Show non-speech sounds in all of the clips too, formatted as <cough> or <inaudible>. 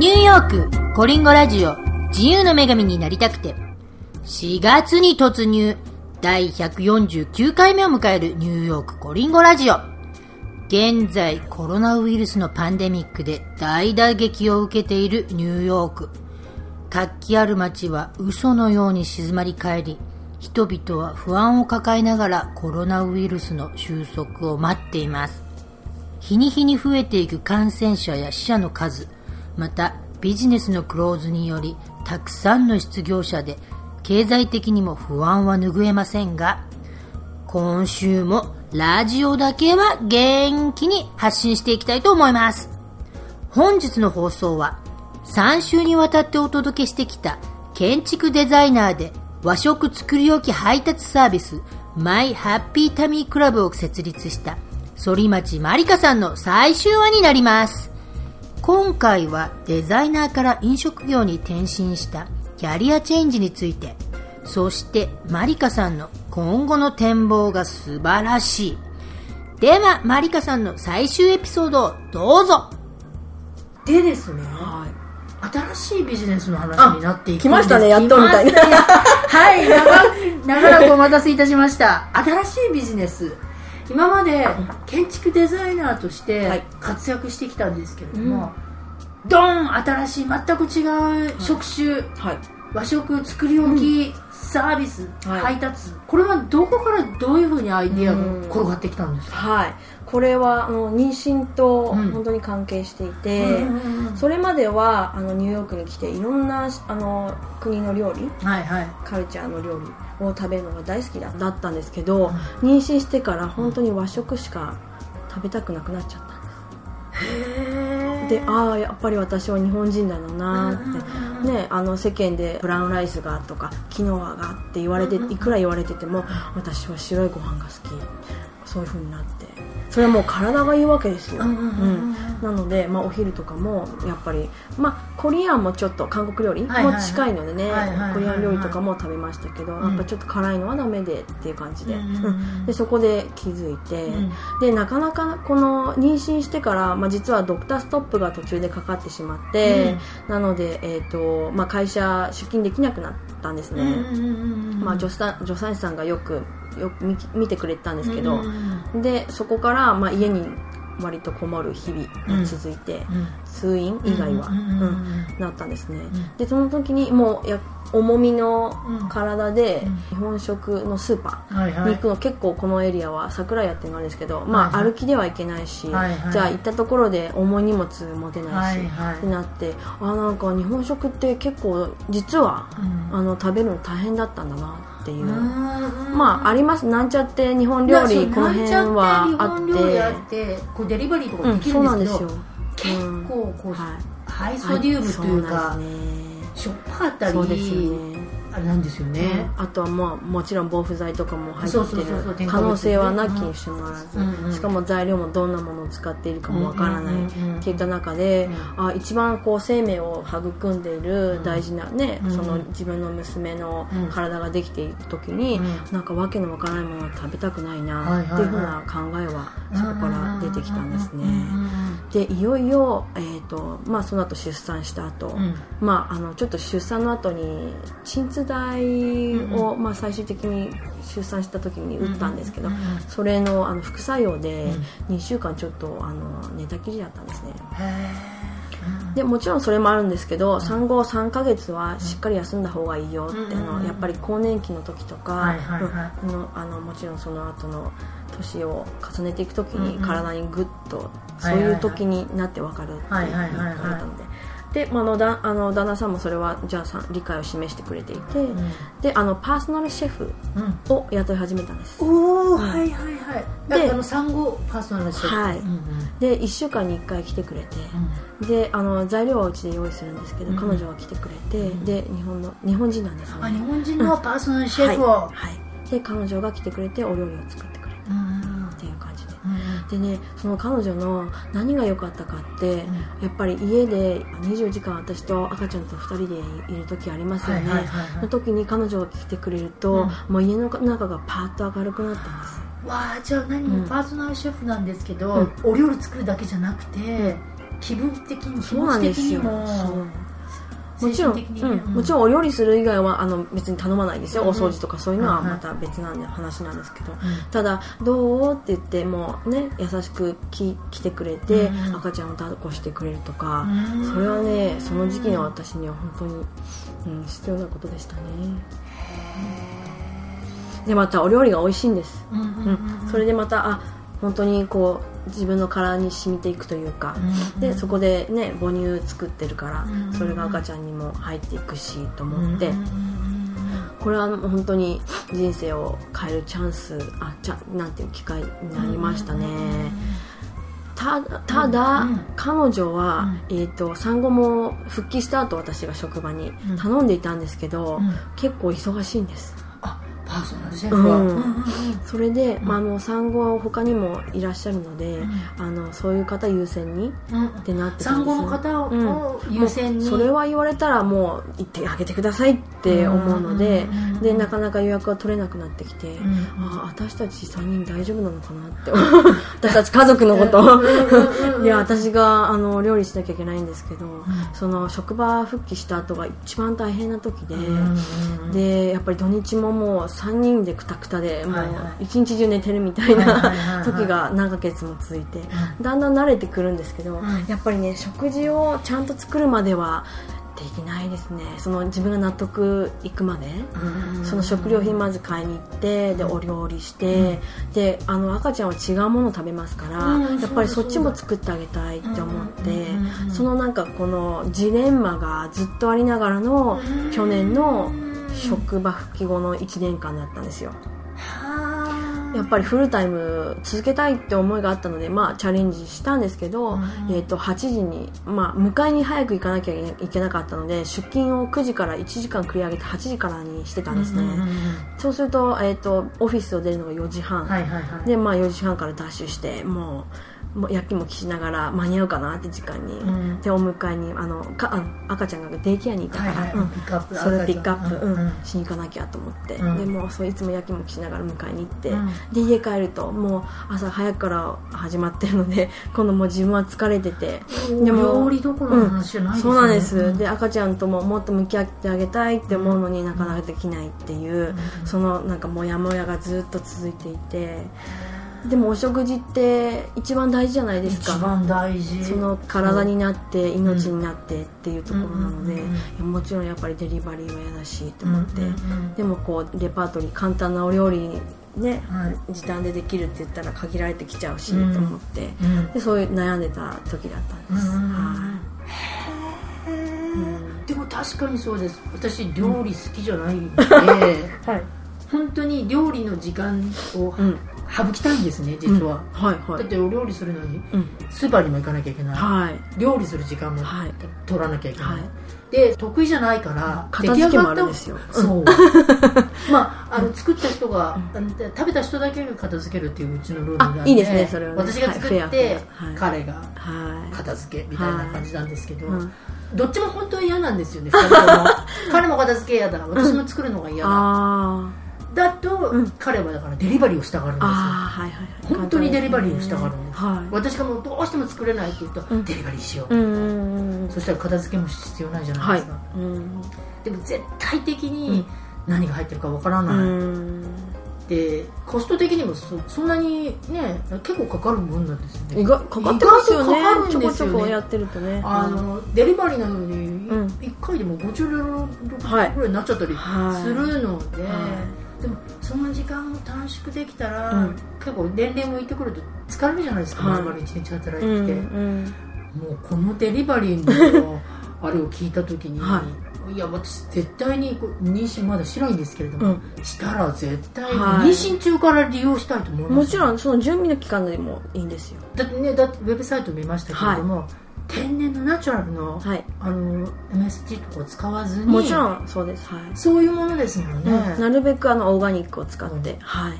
ニューヨークコリンゴラジオ自由の女神になりたくて。4月に突入。第149回目を迎えるニューヨークコリンゴラジオ。現在コロナウイルスのパンデミックで大打撃を受けているニューヨーク。活気ある街は嘘のように静まり返り人々は不安を抱えながらコロナウイルスの収束を待っています。日に日に増えていく感染者や死者の数。またビジネスのクローズによりたくさんの失業者で経済的にも不安は拭えませんが今週もラジオだけは元気に発信していきたいと思います。本日の放送は3週にわたってお届けしてきた建築デザイナーで和食作り置き配達サービスマイハッピータミークラブを設立した反町まりかさんの最終話になります。今回はデザイナーから飲食業に転身したキャリアチェンジについてそしてまりかさんの今後の展望が素晴らしい。ではまりかさんの最終エピソードをどうぞ。でですね、新しいビジネスの話になっていくんです。来ましたねやっとみたいな。はい長 <laughs> 長らくお待たせいたしました。新しいビジネス今まで建築デザイナーとしてはい。活躍してきたんですけれども、ドン新しい全く違う職種、はい。和食作り置き、サービス、はい。配達。これはどこからどういうふうにアイディアが転がってきたんですか、はい。これはあの妊娠とうん。本当に関係していて、うんうんうんそれまではあのニューヨークに来ていろんなあの国の料理はいはい。カルチャーの料理を食べるのが大好きだだったんですけど、妊娠してから本当に和食しか食べたくなくなっちゃったんですでああやっぱり私は日本人だなって、ね、あの世間でブラウンライスがとかキノアがって言われていくら言われてても私は白いご飯が好き。そういう風になってそれはもう体がいいわけですよ、うんうんうんうん。なので、まあ、お昼とかもやっぱり、まあ、コリアンもちょっと韓国料理も近いのでね、コリアン料理とかも食べましたけど、ん。やっぱちょっと辛いのはダメでっていう感じで,、うんうんうん <laughs> でそこで気づいて、うん。でなかなかこの妊娠してから、まあ、実はドクターストップが途中でかかってしまって、なので、えーとまあ、会社出勤できなくなったんですね、まあ、助産助産師さんがよくよく見見てくれてたんですけど、でそこから、まあ、家に割とこもる日々が続いて、通院以外は、うんうんうんうんなったんですね、でその時にもうや重みの体で日本食のスーパーに行くの、結構このエリアは桜屋っていうのがあるんですけど、まあ、歩きではいけないし、じゃあ行ったところで重い荷物持てないし、ってなってあなんか日本食って結構実は、うん。あの食べるの大変だったんだなっていう。ままああります。なんちゃって日本料理この辺はあって。ってこうデリバリーとかうんできるんなんですけど、結構こう、はい。ハイソディウムというか、そうなんですしょっぱかったりねなんですよね、ね、あとはまあもちろん防腐剤とかも入ってる可能性はなきにしてもらわず、うんうん。しかも材料もどんなものを使っているかもわからない。うんうんうんうん。っていった中で、あ一番こう生命を育んでいる大事なね、うん。その自分の娘のうん。体ができている時に、うん。なんかわけのわからないものは食べたくないはいなっていうふうな考えはそこから出てきたんですね。うんうんうんでいよいよ、えーとまあ、その後出産した後、ん。まああのちょっと出産の後に鎮痛剤を、まあ、最終的に出産した時に打ったんですけど、それのあの副作用で2週間ちょっとあの寝たきりだったんですね。でもちろんそれもあるんですけど、産後3ヶ月はしっかり休んだ方がいいよって、うん。あのやっぱり更年期の時とか、のあのもちろんその後の年を重ねていく時に体にグッと、はいそういう時になって分かるっていはいはいはいわれたので。で、まあ、あのだあの旦那さんもそれはじゃあさ理解を示してくれていて、であのパーソナルシェフうん。を雇い始めたんです。おお、うん。はいはいはい。でであの産後パーソナルシェフ。はい。うんうん。で1週間に1回来てくれて、であの材料はうちで用意するんですけど、うん。彼女が来てくれて、で日本の日本人なんですね。あ日本人のパーソナルシェフを、はい、はい、で彼女が来てくれてお料理を作ってでねその彼女の何が良かったかって、やっぱり家で24時間私と赤ちゃんと2人でいる時ありますよね、の時に彼女が来てくれると、うもう家の中がパーッと明るくなったんです。わあじゃあ何、うん。パーソナルシェフなんですけど、うん。お料理作るだけじゃなくて、着気分的に気そうな持ちんですよ。的にももちろん、うん。もちろんお料理する以外はあの別に頼まないですよ、うんお掃除とかそういうのはまた別なんで話なんですけど、ん。ただ「どう?」って言ってもうね優しくき来てくれて、うん赤ちゃんを抱っこしてくれるとか、うん。それはねその時期の私には本当に、うん、必要なことでしたね。でまたお料理が美味しいんです、うん。それでまたあ本当にこう自分の体に染みていくというか、うんでそこでね母乳作ってるから、うんそれが赤ちゃんにも入っていくしと思って、うんこれは本当に人生を変えるチャンスあちゃなんていう機会になりましたね、たただ、うん彼女は、えー、と産後も復帰した後私が職場にうん。頼んでいたんですけど、うん。結構忙しいんですあパーソナルシェフは、うん。うんうんそれで、まあ、あの産後は他にもいらっしゃるので、あのそういう方優先にうん。ってなってた産んです後の方うん。を優先に、それは言われたらもう行ってあげてくださいって思うのででなかなか予約が取れなくなってきて、うん。あ私たち3人大丈夫なのかなって <laughs> 私たち家族のこと。<laughs> いや私があの料理しなきゃいけないんですけど、その職場復帰した後が一番大変な時で、でやっぱり土日ももう3人でくたくたでもう一日中寝てるみたいなはい時が何ヶ月も続いてうだんだん慣れてくるんですけど、ん。やっぱりね食事をちゃんと作るまではできないですね。その自分が納得いくまで。その食料品まず買いに行ってでお料理して、であの赤ちゃんは違うものを食べますから、うん。やっぱりそっちも作ってあげたいって思って、そのなんかこのジレンマがずっとありながらの去年の職場復帰後の1年間だったんですよ。やっぱりフルタイム続けたいって思いがあったので、まあ、チャレンジしたんですけど、うんえー、と8時に、まあ、迎えに早く行かなきゃいけなかったので出勤を9時から1時間繰り上げて8時からにしてたんですね、うんうんうんうん。そうすると,、えー、とオフィスを出るのが4時半、はいはいはい。で、まあ、4時半からダッシュしてもうやきもきしながら間に合うかなって時間に、うん。でお迎えにあのかあの赤ちゃんがデイケアにいたから、それピックアップ、うん。しに行かなきゃと思って、うん。でもうそういつもやきもきしながら迎えに行って、うん。で家帰るともう朝早くから始まってるので <laughs> 今度もう自分は疲れててでも料理どころの話じゃないですね。そうなんです、うん。で赤ちゃんとももっと向き合ってあげたいって思うのになかなかできないっていう、そのなんかモヤモヤがずっと続いていてでもお食事って一番大事じゃないですか。一番大事。その体になって命になってっていうところなので、もちろんやっぱりデリバリーは嫌だしと思って、でもこうレパートリー簡単なお料理ね、はい。時短でできるって言ったら限られてきちゃうし、うん。と思って。うん。でそういう悩んでた時だったんです、うんはでも確かにそうです。私料理好きじゃないので、<laughs> はい。本当に料理の時間をうん省きたいんですね実は、はいはい。だってお料理するのにうん。スーパーにも行かなきゃいけない、はい。料理する時間もはい。取らなきゃいけない、はい。で得意じゃないから片付けもあるんですよ。出来上がったそう。<laughs> まああの作った人が、食べた人だけが片付けるっていううちのルールなんであいいですねそれはね。私が作って、彼がはい。片付けみたいな感じなんですけど、うんどっちも本当は嫌なんですよね2人とも。<laughs> 彼も片付け嫌だ。私も作るのが嫌だ、うん。彼はだからデリバリーをしたがるんーですよ。はいはいはい。本当にデリバリーをしたがるんです、はい。私がもうどうしても作れないって言うと、うん。デリバリーしよう、そしたら片付けも必要ないじゃなはいいですか、うん。でも絶対的に何が入ってるかわからない、うん。でコスト的にもそそんなにね結構かかるもんなんですよね。意外かかってますよね。かかるんですよね。ちょこやってるとね。あのデリバリーなのにうん。1回でも50ドルぐはい。らいになっちゃったりはい。するので、はでもその時間を短縮できたら、うん。結構年齢もいってくると疲れるじゃないですか、はい。前から1日働うんいてきて、うんもうこのデリバリーのあれを聞いた時に、、はい。や私絶対に妊娠まだしないんですけれども、したら絶対妊娠中から利用したいと思います、もちろんその準備の期間でもいいんですよ。だってねだってウェブサイト見ましたけれども、天然のナチュラルの,、はい。あの MSG とかを使わずにもちろんそうです。はい。そういうものですもんね、なるべくあのオーガニックを使ってはい。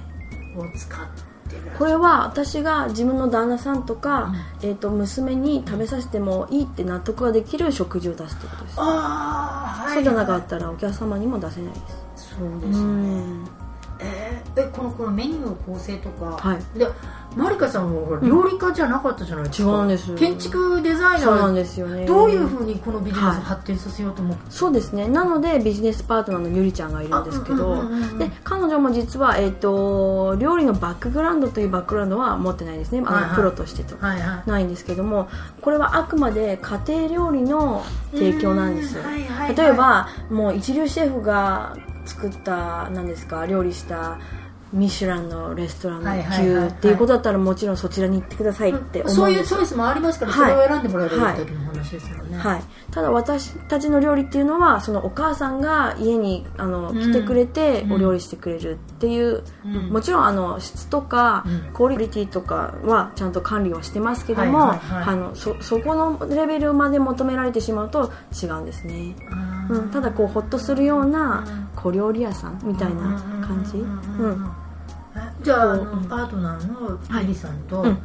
を使ってる。これは私が自分の旦那さんとか、えー、と娘に食べさせてもいいって納得ができる食事を出すってことです、ああ、はい、そうじゃなかったらお客様にも出せないです。そうですね、うん。えーえこのこのメニューの構成とか、はい。でマリカさんは料理家じゃなかったじゃないですか、違うんです。建築デザイナそうなんーですよね。どういうふうにこのビジネス発展させようと思って、そうですね。なのでビジネスパートナーのゆりちゃんがいるんですけど、で彼女も実は、えー、と料理のバックグラウンドというバックグラウンドは持ってないですね、あのはいはい。プロとしてと。かはいはい。ないんですけども。これはあくまで家庭料理の提供なんです。うんはいはいはい。例えばもう一流シェフが作った何ですか料理したミシュランのレストランのはいはいはいはい。牛っていうことだったらもちろんそちらに行ってくださいって思うんですそういうチョイスもありますから、はい。それを選んでもらえるだけの話ですよね、はい、ただ私たちの料理っていうのはそのお母さんが家にあのうん来てくれてうん。お料理してくれるっていう、うん。もちろんあの質とかうん。クオリティとかはちゃんと管理はしてますけども、はいはいはい。あのそそこのレベルまで求められてしまうと違うんですね、うん、ただこうホッとするよううなん小料理屋さんみたいな感じ、うん。えじゃああのうん。パートナーのリリさんと、うん。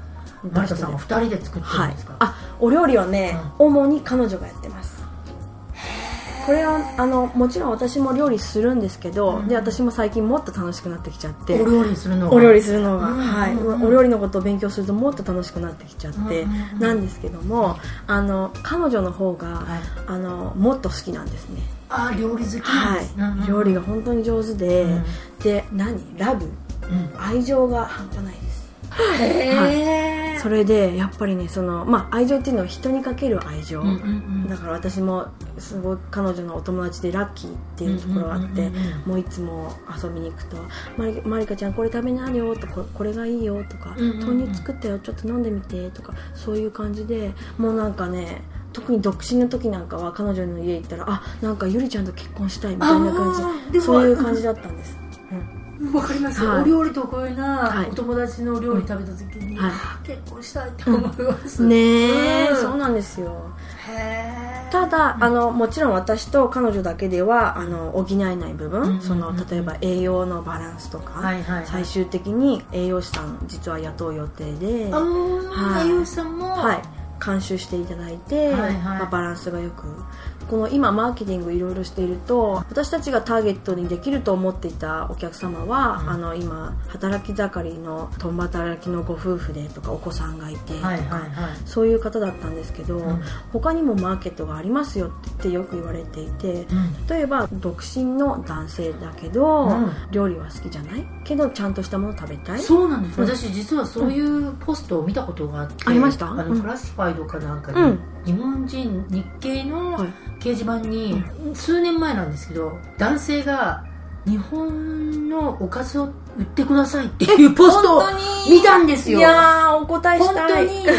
マリカさんは2人で作ってるはいんですか、、あお料理はね、主に彼女がやってます。これはあのもちろん私も料理するんですけど、うん。で私も最近もっと楽しくなってきちゃって。お料理するのが？お料理するのが、うん。はい、うん。お料理のことを勉強するともっと楽しくなってきちゃって、うん。なんですけどもあの彼女の方が、はい。あのもっと好きなんですね。あー料理好きはい、料理が本当に上手で、うん。で何？ラブ？うん愛情が半端ないです。へえそれでやっぱりねその、まあ、愛情っていうのは人にかける愛情、うんうんうん。だから私もすごい彼女のお友達でラッキーっていうところがあって、うんうんうんうん。もういつも遊びに行くと「マリマリカちゃんこれ食べなよ」とか「これがいいよ」とか、うんうんうん。豆乳作ったよちょっと飲んでみて」とかそういう感じでもうなんかね特に独身の時なんかは彼女の家行ったらあなんかゆりちゃんと結婚したいみたいな感じ。もそういう感じだったんです、わかります。よ、はい。お料理得意なはい。お友達の料理食べた時に、はい。結婚したいって思います、うん、ねえ、うん。そうなんですよ。ただあのもちろん私と彼女だけではあの補えない部分、うんうんうんその例えば栄養のバランスとか、はいはいはい。最終的に栄養士さん実は雇う予定で、はい。ゆうさんも、はい、監修していただいて、はいはい。まあ、バランスがよくこの今マーケティングいろいろしていると私たちがターゲットにできると思っていたお客様は、うん。あの今働き盛りの共働きのご夫婦でとかお子さんがいてとか、はいはいはい。そういう方だったんですけど、ん。他にもマーケットがありますよってよく言われていて、うん。例えば独身の男性だけど、うん。料理は好きじゃない？けどちゃんとしたもの食べたい？そうなんです、うん。私実はそういうポストを見たことがあって、ありました？あの、うん。クラシファイドかなんかに、うん。日本人日系のはい掲示板に、数年前なんですけど男性が日本のおかずを売ってくださいっていうポストを見たんですよ。いやーお答え本したい。当に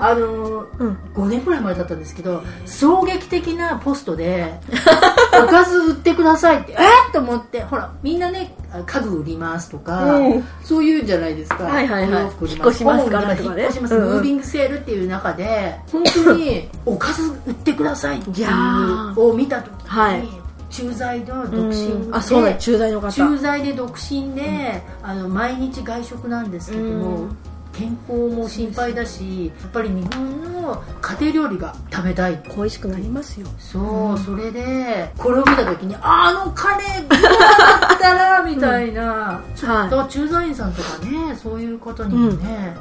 あの <laughs> うん。5年くらい前だったんですけど衝撃的なポストで <laughs> おかず売ってくださいってえ？っと思ってほらみんなねあ家具売りますとか、うん。そういうんじゃないですか。はいはいはい。引っ越しますからとかね。引っ越します、うんうん。ムービングセールっていう中で本当におかず売ってくださいっていうを見た時に、はい駐在の独身で、うん。あそうだ駐在の方。駐在で独身で、あの毎日外食なんですけども、うん。健康も心配だしやっぱり日本の家庭料理が食べたい。恋しくなりますよ。そう、それでこれを見た時にあのカレーどうだったら <laughs> みたいな、ちょっと駐在員さんとかねそういう方にもね、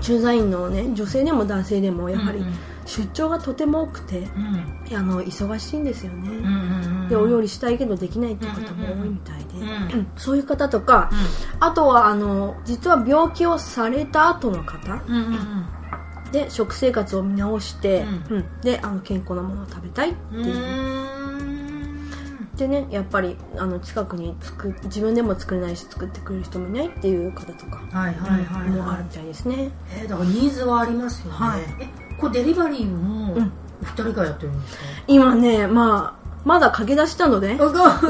駐在員のね女性でも男性でもやはり出張がとても多くてうん。あの忙しいんですよね、うんうんうんでお料理したいけどできないっていう方も多いみたいで、うん。<clears throat> そういう方とか、あとはあの実は病気をされた後の方。うんうんうん。で食生活を見直して、ううん。であの健康なものを食べたいってうんいう、うん。でねやっぱりあの近くに作自分でも作れないし作ってくれる人もいないっていう方とか、もあるみたいですね。えーだからニーズはありますよね、はい。えこれデリバリーも二人がやってるんですか、今ねまあまだ駆け出したので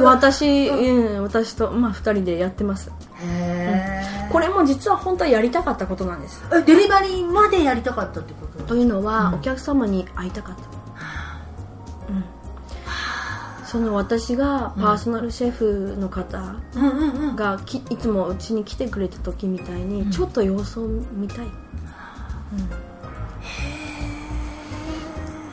私、うん、私と、まあ、2人でやってます。へえこれも実は本当はやりたかったことなんです。えデリバリーまでやりたかったってこと？というのは、うん。お客様に会いたかった、うん、その私がパーソナルシェフの方うんうんうん。がきいつもうちに来てくれた時みたいに、うん。ちょっと様子を見たい、うん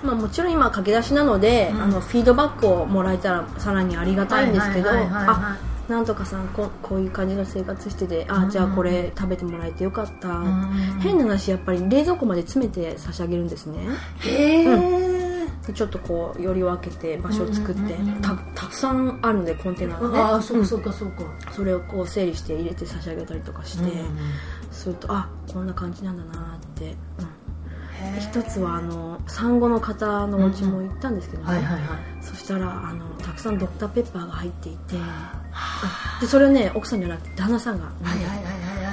まあ、もちろん今駆け出しなので、うん。あのフィードバックをもらえたらさらにありがたいんですけどあなんとかさんここういう感じの生活しててあじゃあこれ食べてもらえてよかった、うん。変な話やっぱり冷蔵庫まで詰めて差し上げるんですね。へえ、でちょっとこうより分けて場所を作って、うんうんうんうん。たたくさんあるのでコンテナがね。ああそうかそうかそうか、それをこう整理して入れて差し上げたりとかして、するとあこんな感じなんだなって、うん一つはあの産後の方のお家も行ったんですけどね、そしたらあのたくさんドクターペッパーが入っていて。でそれをね奥さんじゃなくて旦那さんが、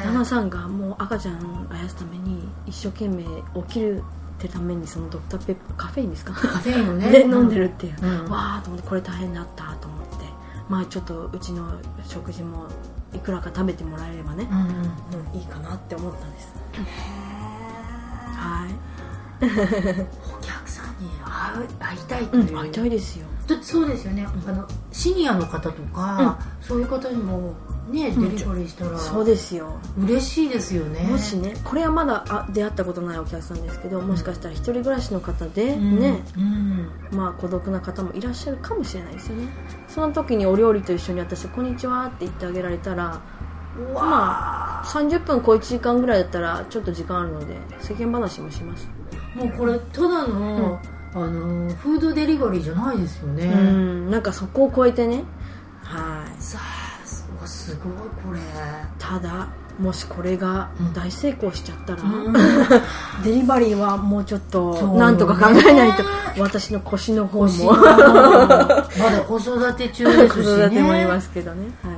旦那さんがもう赤ちゃんあやすために一生懸命起きるってためにそのドクターペッパーカフェインですか？カフェインをね。<laughs> で飲んでるっていう、うん。わーと思ってこれ大変だったと思って。まあちょっとうちの食事もいくらか食べてもらえればね、うんうん。うんいいかなって思ったんです。はいお客さんに会いたいという、会いたいですよ。だってそうですよね、あのシニアの方とか、そういう方にもねデリバリーしたらそうですよ。嬉しいですよね。もしねこれはまだあ出会ったことないお客さんですけどもしかしたら一人暮らしの方でうん。ね、うん。まあ孤独な方もいらっしゃるかもしれないですよね。その時にお料理と一緒に私「こんにちは」って言ってあげられたらうわ30分小1時間ぐらいだったらちょっと時間あるので世間話もしますもうこれただの、あのフードデリバリーじゃないですよね、うん。なんかそこを超えてね。はい。さあすごいこれ。ただもしこれが大成功しちゃったら、うん。<laughs> デリバリーはもうちょっとなんとか考えないと私の腰の方も。まだ子育て中ですし <laughs> 子ね育てもありますけどね、はい、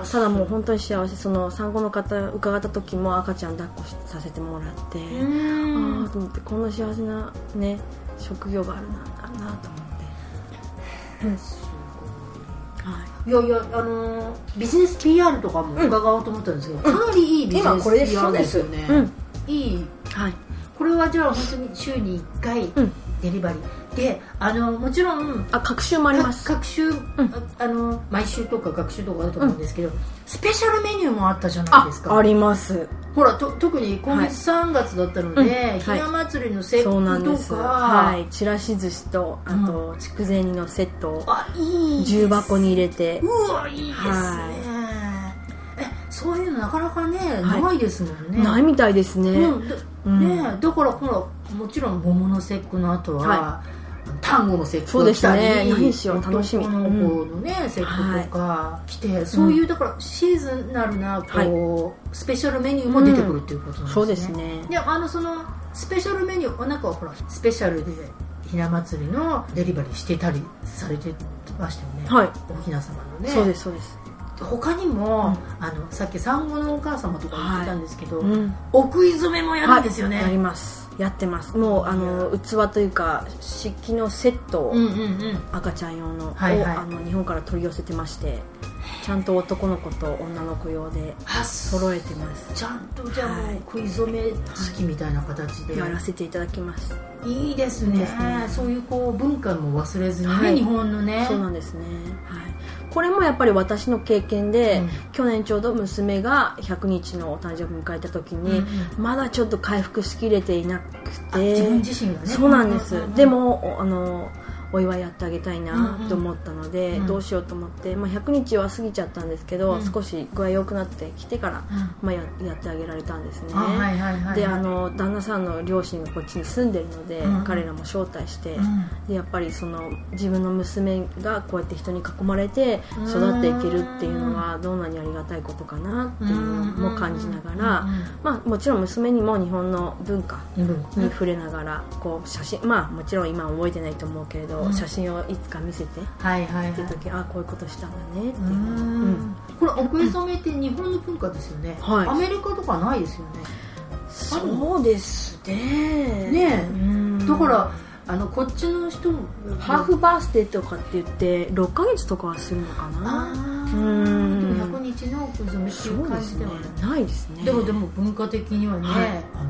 へーただもう本当に幸せその産後の方伺った時も赤ちゃん抱っこさせてもらって、うん。ああと思ってこんな幸せなね職業があるなあるなと思って、はい。いやいやあのービジネス PR とかも伺おうと思ったんですけど、かなりいいビジネス PR ですよね、うん。いい。はい。これはじゃあ本当に週に1回うん。デリバリー、であのもちろんあ学習もあります。か各週、ああの毎週とか学習とかあると思うんですけど、スペシャルメニューもあったじゃないあですか。あります。ほらと特に今月3月だったので、うん。はい。ひな祭りの節そう句とか、はい。ちらし寿司とあと筑前煮のセットをあいいです。重箱に入れて。うわいいですね、はえそういうのなかなかね、はい。ないですもんね。ないみたいですね、うん。だうん。ねだからほらもちろん桃の節句の後は、は単語の節句そうですが来たりね何しよう楽しみ。男の子のね、節句とか来て、そういうだからシーズナルなこう、スペシャルメニューも出てくるっていうことなんですね、そうですね。であのそのスペシャルメニューなんかほらスペシャルでひな祭りのデリバリーしてたりされてましたよね、はい。おひな様のね。そうですそうです。他にも、あのさっき産後のお母様とか言ってたんですけど、うん。お食い初めもやるんですよね、はい、やりますやってます。もうあの器というか漆器のセットを、うんうんうん。赤ちゃん用の,を、はいはい。あの日本から取り寄せてましてちゃんと男の子と女の子用で揃えてます。ちゃんとじゃあはい。食い初め式みたいな形で、やらせていただきます。いいですね。ね。そういうこう文化も忘れずにね、はい。日本のね。そうなんですね、はい、これもやっぱり私の経験で、うん。去年ちょうど娘が100日のお誕生日を迎えた時に、うんまだちょっと回復しきれていなくあて自分自身がね。そうなんです、うんうんうんでもおあのお祝いやってあげたいなと思ったので、うん。どうしようと思って、まあ、100日は過ぎちゃったんですけど、うん。少し具合良くなってきてから、うん。まあ、ややってあげられたんですね、あはいはいはいであの旦那さんの両親がこっちに住んでるので、うん。彼らも招待して、うん。でやっぱりその自分の娘がこうやって人に囲まれて育っていけるっていうのはどんなにありがたいことかなっていうのも感じながら、まあ、もちろん娘にも日本の文化に触れながらこう写真まあもちろん今は覚えてないと思うけれど、うん。写真をいつか見せて。っはいはいはい。て時、ああこういうことしたんだねっていう。うん。ん。これお食い初めって日本の文化ですよね、はい。アメリカとかないですよね。そうですね。ねだからあのこっちの人もハーフバースデーとかって言って6ヶ月とかはするのかあなー。うん。でも100日のお食い初めってそいう感じではない。ですね。でもでも文化的にはね、はい。あのあ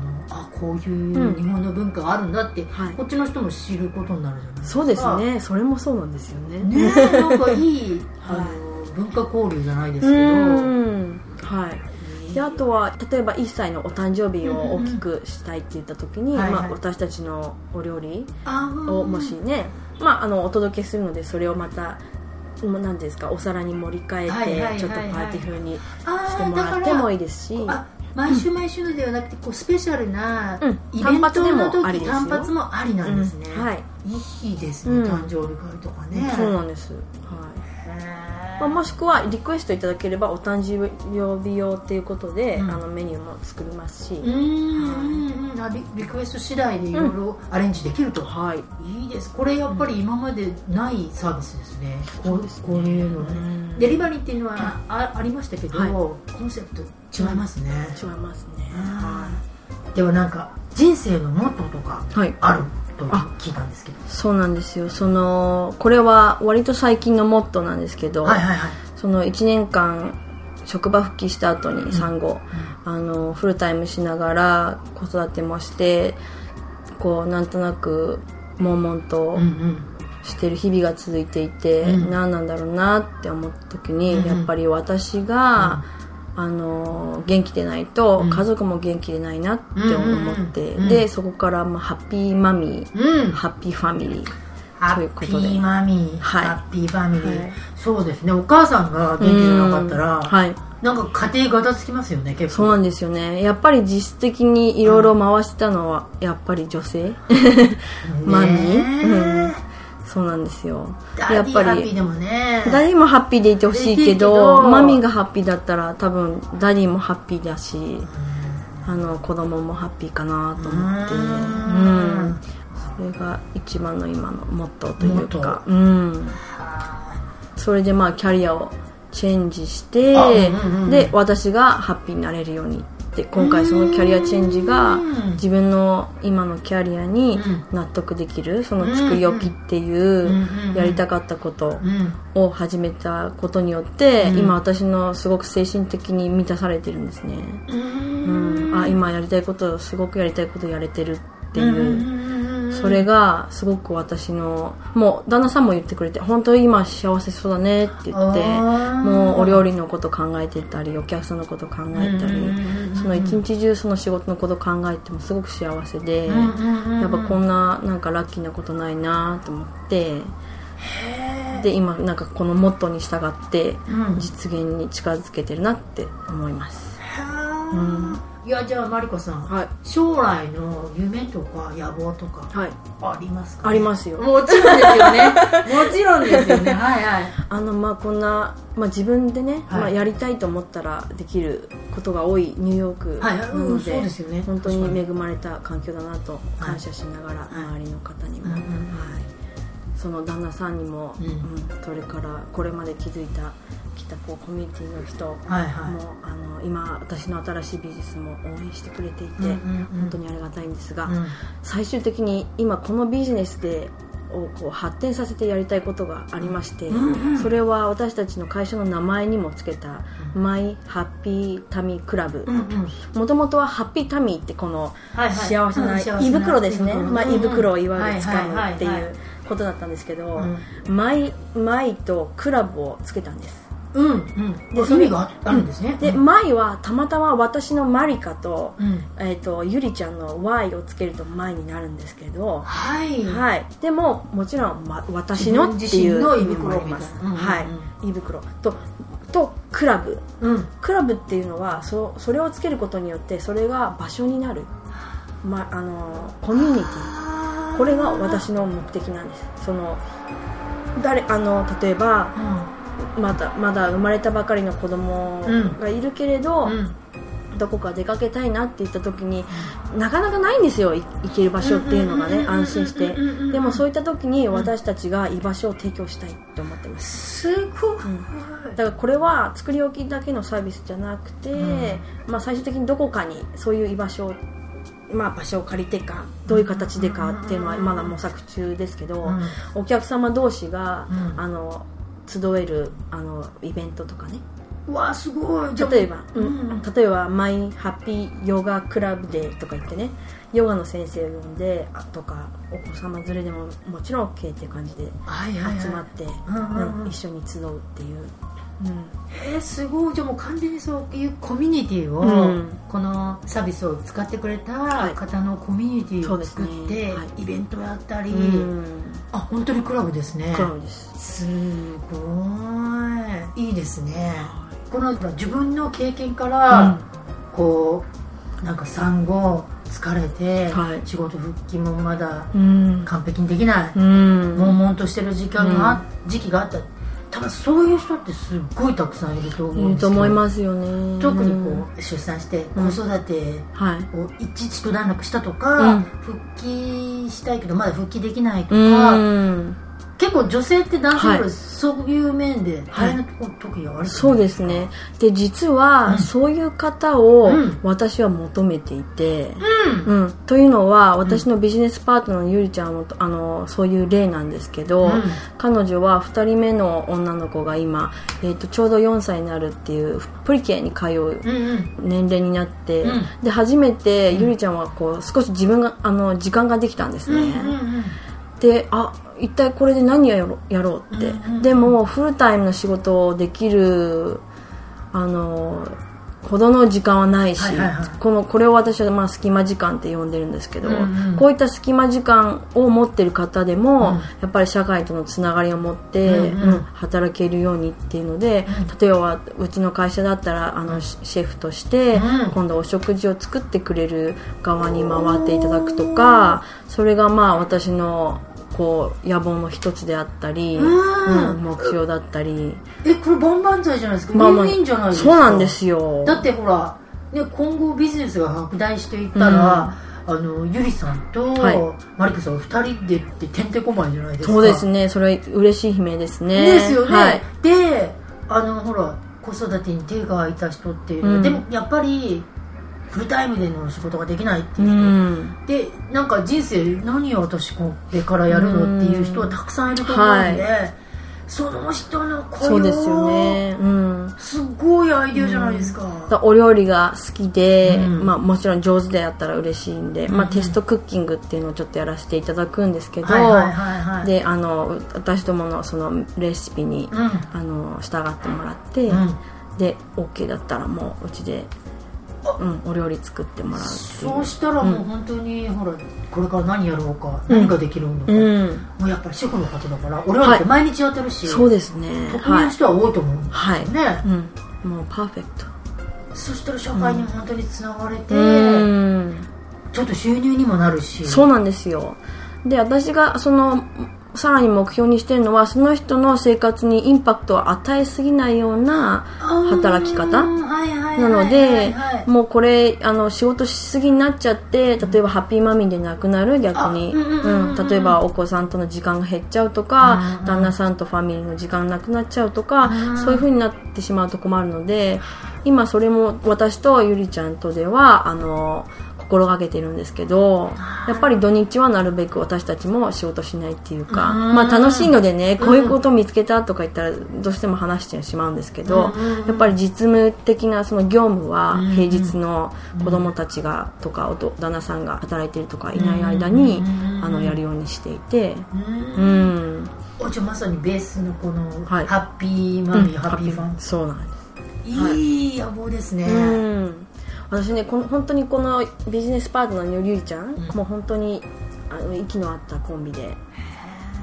こういう日本の文化があるんだって、はい。こっちの人も知ることになるじゃないですか。そうですね。それもそうなんですよね。ねえなんかいい <laughs> あの、はい。文化交流じゃないですうけど。ん。はい。であとは例えば1歳のお誕生日を大きくしたいって言った時に、はいはい。まあ、私たちのお料理あをもしね、まあ、あのお届けするのでそれをまたもうなんていうんですかお皿に盛り替えて、ちょっとパーティー風にあしてもらってもいいですし。あ毎週毎週のではなくてこうスペシャルなうん。イベントの時単発でもありですよ。単発もありなんですね、うん。はい、いいですね、うん。誕生日会とかね。そうなんです、はい。まあ、もしくはリクエストいただければお誕生日用っていうことで、うん。あのメニューも作りますし、うーんうんうん。あリリクエスト次第でいろいろアレンジできると、はい。いいです。これやっぱり今までないサービスですね、こうこういうのね、うん。デリバリーっていうのはあありましたけど、はい。コンセプト違いますね、違いますね、ではなんか人生のモットーとかはい。あると聞いたんですけど。そうなんですよ。そのこれは割と最近のモットーなんですけど、はいはいはい。その1年間職場復帰した後に産後、あのフルタイムしながら子育てもしてこうなんとなく悶々とうんうん。してる日々が続いていて、うん。何なんだろうなって思った時に、うんやっぱり私が、あの元気でないと、うん。家族も元気でないなって思って、でそこから、まあ、ハッピーマミー、うん。ハッピーファミリーハということで。ッピーマミー、はい。ハッピーファミリー、はい。そうですね。お母さんが元気じゃなかったら、うん。はい。なんか家庭ガタつきますよね結構。そうなんですよね。やっぱり実質的にいろいろ回してたのはやっぱり女性、<laughs> マミー、うん、そうなんですよ。ダディやっぱりハッピーでもね。ダディもハッピーでいてほしいけど。マミーがハッピーだったら多分ダディもハッピーだしあの子供もハッピーかなと思ってううん。んそれが一番の今のモットーというか。うん。それでまあキャリアをチェンジして、あうんうんうん。で私がハッピーになれるようにって今回そのキャリアチェンジがうん。自分の今のキャリアにうん。納得できるその作り置きっていううんやりたかったことうん。を始めたことによって、うん。今私のすごく精神的に満たされてるんですね、うん、あ今やりたいことすごくやりたいことやれてるっていう、それがすごく私のもう旦那さんも言ってくれて本当に今幸せそうだねって言ってもうお料理のこと考えてたりお客さんのこと考えたりうんその一日中その仕事のこと考えてもすごく幸せでうんうんうんやっぱこんななんかラッキーなことないなと思ってで今なんかこのモットーに従ってうん。実現に近づけてるなって思います。はあいやじゃあマリコさん、はい。将来の夢とか野望とかはい。ありますか、ありますよ。もちろんですよね。<laughs> もちろんですよね。はいはい。あのまあこんな、まあ、自分でね、はい。まあ、やりたいと思ったらできることが多いニューヨークはいなうんので,、そうですよね。本当にに。恵まれた環境だなと感謝しながら、周りの方にも、うんうんうん。はい、その旦那さんにも、うん。うんそれからこれまで築いたきたこうコミュニティの人も、はいはい。あの今私の新しいビジネスも応援してくれていて、うんうんうん。本当にありがたいんですが、うん。最終的に今このビジネスでをこう発展させてやりたいことがありまして、うんうん。それは私たちの会社の名前にもつけた、マイハッピータミークラブうん。うんもともとはハッピータミーってこの幸せな。胃袋ですね、まあ、胃袋をいわゆるはい掴むってはい。うことだったんですけど、うマイマイとクラブをつけたんですうんうん。で意味がああるんですね。で、うん。マイはたまたま私のマリカと,、うん。えー、とゆりちゃんの Y をつけるとマイになるんですけど、はい。はい、でももちろん、ま、私のっていう意味もあ袋ります、はい。胃袋。ととクラブ。うん。クラブっていうのはそそれをつけることによってそれが場所になる、ま、あのコミュニティ。これが私の目的なんです。その誰あの例えばまだまだ生まれたばかりの子供がいるけれど、うん。うんどこか出かけたいなって言った時になかなかないんですよい行ける場所っていうのがねうんうんうんうん安心してうんうんうんでもそういった時に私たちが居場所を提供したいって思ってます。すごい。だからこれは作り置きだけのサービスじゃなくて、まあ、最終的にどこかにそういう居場所をまあ、場所を借りてかどういう形でかっていうのはまだ模索中ですけど、うん。お客様同士が、うん。あの集えるあのイベントとかね。うわすごい。例えば、ううん。ん例えば「マイハッピーヨガクラブデー」とか言ってねヨガの先生を呼んであとかお子様連れでももちろん OK っていう感じで集まって、一緒に集うっていうえー、すごい。じゃあもう完全にそういうコミュニティを、うん。このサービスを使ってくれた方のコミュニティを作って、ね。はい。イベントやったり、うん。あ本当にクラブですね。クラブです。すごい。いいですね。この自分の経験から、こうなんか産後疲れて、はい。仕事復帰もまだうん。完璧にできない、うん。悶々としてる時間があ、時期があった多分そういう人ってすっごいたくさんいると思うんですよいいと思いますよね。特にこう出産して子うん。育てはいを一一段落したとか、うん。復帰したいけどまだ復帰できないとうか、ん結構女性って男性よそういう面ではい。大変なとこ時があるそうですね。で実うん。はそういう方をうん。私は求めていて、うん。うん、というのは私のビジネスパートナーのゆりちゃんもあのそういう例なんですけど、うん。彼女は2人目の女の子が今、えー、とちょうど4歳になるっていうプリケに通ううんうん。年齢になって、うん。で初めてゆりちゃんはこう少し自分があの時間ができたんですね、うんうん。であ一体これで何やろやろうって、うんうんでもフルタイムの仕事をできるあのほどの時間はないし、はいはいはい。このこれを私はまあ隙間時間って呼んでるんですけど、うんうんこういった隙間時間を持ってる方でも、うん。やっぱり社会とのつながりを持って、うんうん。うん働けるようにっていうので、例えばうちの会社だったらあのシシェフとして、うん。今度お食事を作ってくれる側に回っていただくとかそれがまあ私のこう野望の一つであったり、うん。うん目標だったり、えこれ万々歳じゃないですか、まあまあウィンウィンじゃないですか？そうなんですよ。だってほら、ね、今後ビジネスが拡大していったら、あのゆりさんと、はい。マリコさん2人でっててんてこまいじゃないですか。そうですね。それ嬉しい悲鳴ですね。ですよね、はい。であのほら子育てに手が空いた人っていうのは、うん。でもやっぱりフルタイムでの仕事ができないっていうう人、ん。でなんか人生何を私これからやるのっていう人はたくさんいると思うんで、はその人の雇用そうですよね。うん。すごいアイデアじゃないですか、だお料理が好きで、うん。まあ、もちろん上手であったら嬉しいんで、まあ、うんテストクッキングっていうのをちょっとやらせていただくんですけど、私どものそのレシピに、うん。あの従ってもらって、うん。で OK だったらもううちで、うん、お料理作ってもらうそうしたらもう本当に、ほらこれから何やろうか、うん。何ができるのか、うん。もうやっぱり主婦の方だからお料理って毎日やってるし、そうですね。得意な人は多いと思うんはい、ね、うん、もうパーフェクト。そしたら社会にも本当につながれて、うん。ちょっと収入にもなるし。そうなんですよ。で私がそのさらに目標にしてるのはその人の生活にインパクトを与えすぎないような働き方なのではいもうこれあの仕事しすぎになっちゃって例えばハッピーマミーでなくなる逆に。あうん例えばお子さんとの時間が減っちゃうとかうん旦那さんとファミリーの時間なくなっちゃうとかうんそういう風になってしまうと困るので今それも私とゆりちゃんとではあの心がけてるんですけどやっぱり土日はなるべく私たちも仕事しないっていうかうん。まあ楽しいのでねこういうことを見つけたとか言ったらどうしても話してしまうんですけどうんやっぱり実務的なその業務はうん平日の子供たちがとか旦那さんが働いてるとかいない間にうんあのやるようにしていてうんうんおじゃあまさにベースのこの、はい。ハッピーマミー、ハッピーファン。そうなんです。いい野望ですね、うん私ねこの本当にこのビジネスパートナーのゆりちゃん、ん。もう本当にあの息の合ったコンビで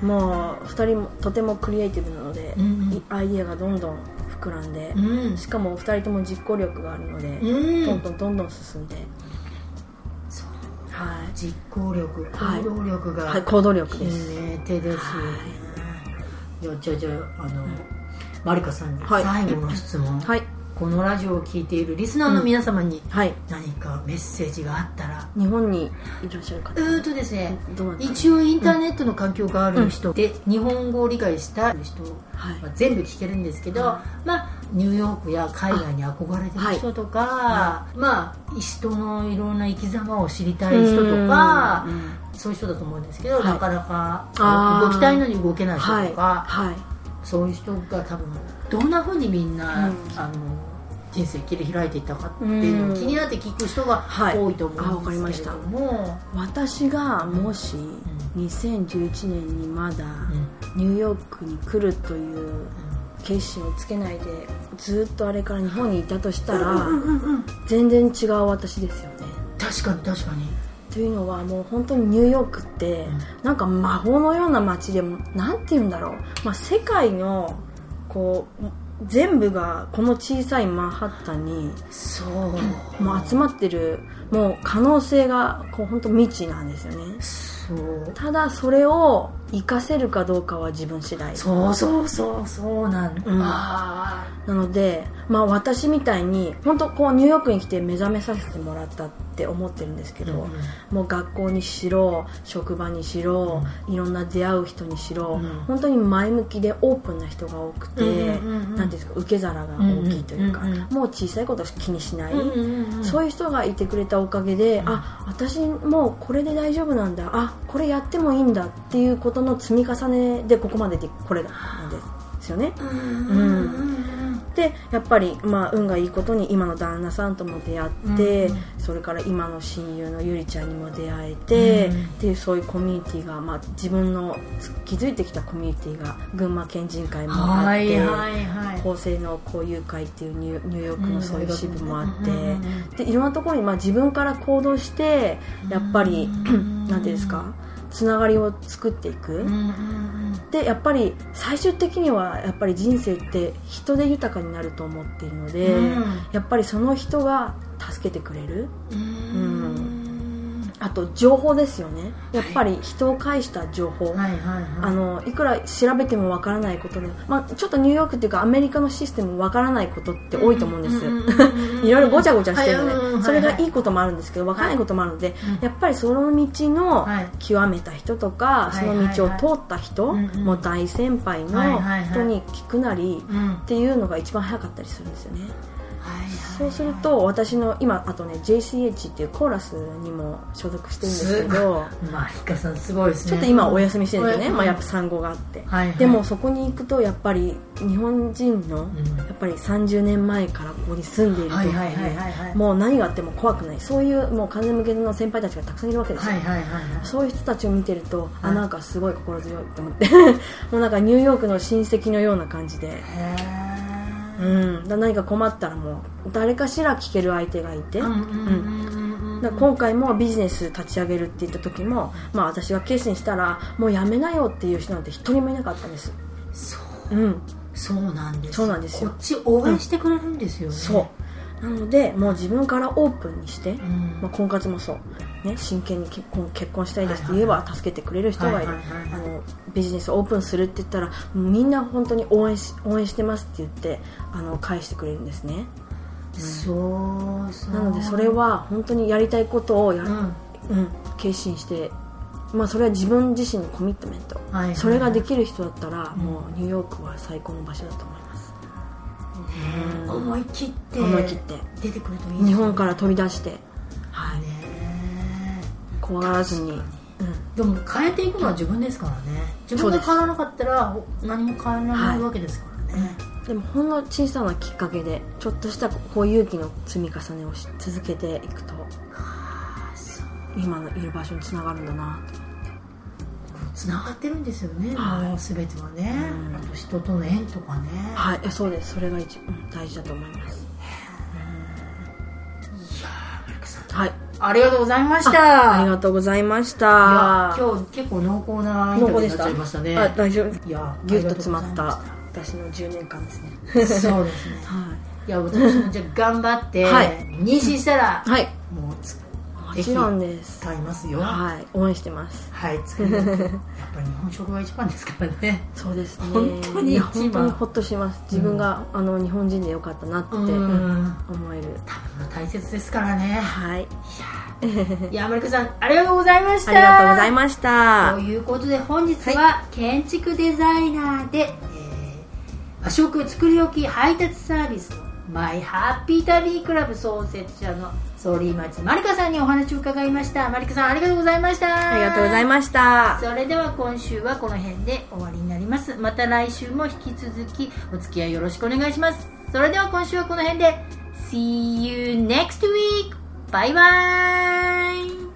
もう2人もとてもクリエイティブなので、うんうん。いアイディアがどんどん膨らんで、うん。しかも2人とも実行力があるので、うん。どんどんどんどん進んで、はい。実行力はい行動力が、はい、行動力です、手ですよね、い。やじゃあじゃああの、マリカさんにはい。最後の質問、はいこのラジオを聞いているリスナーの皆様にはい。何かメッセージがあったら、日本にいらっしゃる方。うーんとですね一応インターネットの環境がある人で、日本語を理解した人は全部聞けるんですけど、はまあ、ニューヨークや海外に憧れてる人とか、まあ、人のいろんな生き様を知りたい人とかうん。うんそういう人だと思うんですけど、はい。なかなか動きたいのに動けない人はいとか、はい。そういう人が多分どんなふうにみんな、うん。あの人生切り開いていったかっていうのを気になって聞く人がはい。多いと思うんですけかりました。れども、私がもし2011年にまだニューヨークに来るという決心をつけないでずっとあれから日本にいたとしたら、全然違う私ですよね。確かに確かに。というのはもう本当にニューヨークって、うん。なんか魔法のような街でもなんて言うんだろう、まあ、世界のこう全部がこの小さいマンハッタンにそう。もう集まってるもう可能性がこう本当未知なんですよね。そう。ただそれを活かせるかどうかは自分次第。そうそうそうそうなんだ、うん。あなので、まあ、私みたいに本当こうニューヨークに来て目覚めさせてもらったって思ってるんですけど、うんもう学校にしろ職場にしろ、いろんな出会う人にしろ、うん。本当に前向きでオープンな人が多くて、うんうんうんうん。なんていうんですか受け皿が大きいというか、うんうんうんもう小さいこと気にしない、うんうんうん。そういう人がいてくれたおかげで、あ私もうこれで大丈夫なんだ。あこれやってもいいんだっていうことの積み重ねでここまででこれなんですよね。うんでやっぱり、まあ、運がいいことに今の旦那さんとも出会って、うん。それから今の親友のゆりちゃんにも出会えて、うん。っていうそういうコミュニティが、まあ、自分の築いてきたコミュニティが群馬県人会もあって、はい。はいはい。の交友会っていうニューヨークのそういう支部もあって、うんでいろんなところに、まあ、自分から行動してやっぱり、う <clears throat> んなんていうんですかつながりを作っていく。でやっぱり最終的にはやっぱり人生って人で豊かになると思っているので、うん。やっぱりその人が助けてくれる。うんあと情報ですよね。やっぱり人を介した情報、はいあのいくら調べてもわからないことで、まあ、ちょっとニューヨークっていうかアメリカのシステムわからないことって多いと思うんです。よ、<laughs> いろいろごちゃごちゃしてるので、はいそれがはいい。いこともあるんですけどわからないこともあるので、うんやっぱりその道のはい。極めた人とか、いその道を通った人、もう大先輩の人に聞くなりうん。っていうのが一番早かったりするんですよね。そうすると私の今あとね JCH っていうコーラスにも所属してるんですけどマリカさんすごいですね。ちょっと今お休みしてるんですよね、うん。まあ、やっぱ産後があって、はいはい。でもそこに行くとやっぱり日本人のうん。やっぱり30年前からここに住んでいるとはいはいはいはいはい。もう何があっても怖くない。そういうもう完全向けの先輩たちがたくさんいるわけですよ、はいはいはいはい。そういう人たちを見てると、はい。あなんかすごい心強いと思って。<laughs> もうなんかニューヨークの親戚のような感じで、へうーん、だ何か困ったらもう誰かしら聞ける相手がいて、うん今回もビジネス立ち上げるって言った時も、まあ、私が決心したらもうやめなよっていう人なんて一人もいなかったんです。そう。うん。そうなんですそうなんですよ。こっち応援してくれるんですよね。そう。なのでもう自分からオープンにして、うん。まあ、婚活もそう、ね、真剣に結婚結婚したいですって言えば助けてくれる人がいる。あのビジネスオープンするって言ったらみんな本当に応援し応援してますって言ってあの返してくれるんですね。そうそう。なのでそれは本当にやりたいことをや、うん。うん決心して、まあ、それは自分自身のコミットメント、はいそれができる人だったら、うん。もうニューヨークは最高の場所だと思います、うん。思い切って思い切って。出てくるといいね。日本から飛び出して、はい、ね怖がらずに、うん、でも変えていくのは自分ですからね。自分が変わらなかったら何も変わらないわけですからね、でもほんの小さなきっかけでちょっとしたこう勇気の積み重ねをし続けていくと今のいる場所につながるんだな。つながってるんですよね、はい。もう全てはね、うん。あと人との縁とかね、はい。えそうです。それが一、うん、大事だと思いますはい。ありがとうございました。ありがとうございましいやた今日結構濃厚なインタビューになっちゃいましたね。あ大丈夫いやギュッと詰まった私の10年間ですね。そうですね。<laughs> はい。や私もじゃあ頑張って、はい。妊娠したら、いはいもちろんです使いますよ。ははい応援してます。い作 <laughs> やっぱり日本食が一番ですからね。そうですね。本当に本当にホッとします。自分が、あの日本人でよかったなって、うん。うん思える。多分大切ですからね。はい。いやマリカさんありがとうございました。ありがとうございました。ということで本日は建築デザイナーで、えー和食作り置き配達サービスのマイハッピー旅クラブ創設者のソリーマリカさんにお話を伺いました。マリカさんありがとうございました。ありがとうございました。それでは今週はこの辺で終わりになります。また来週も引き続きお付き合いよろしくお願いします。それでは今週はこの辺で。See you next week! バイバイ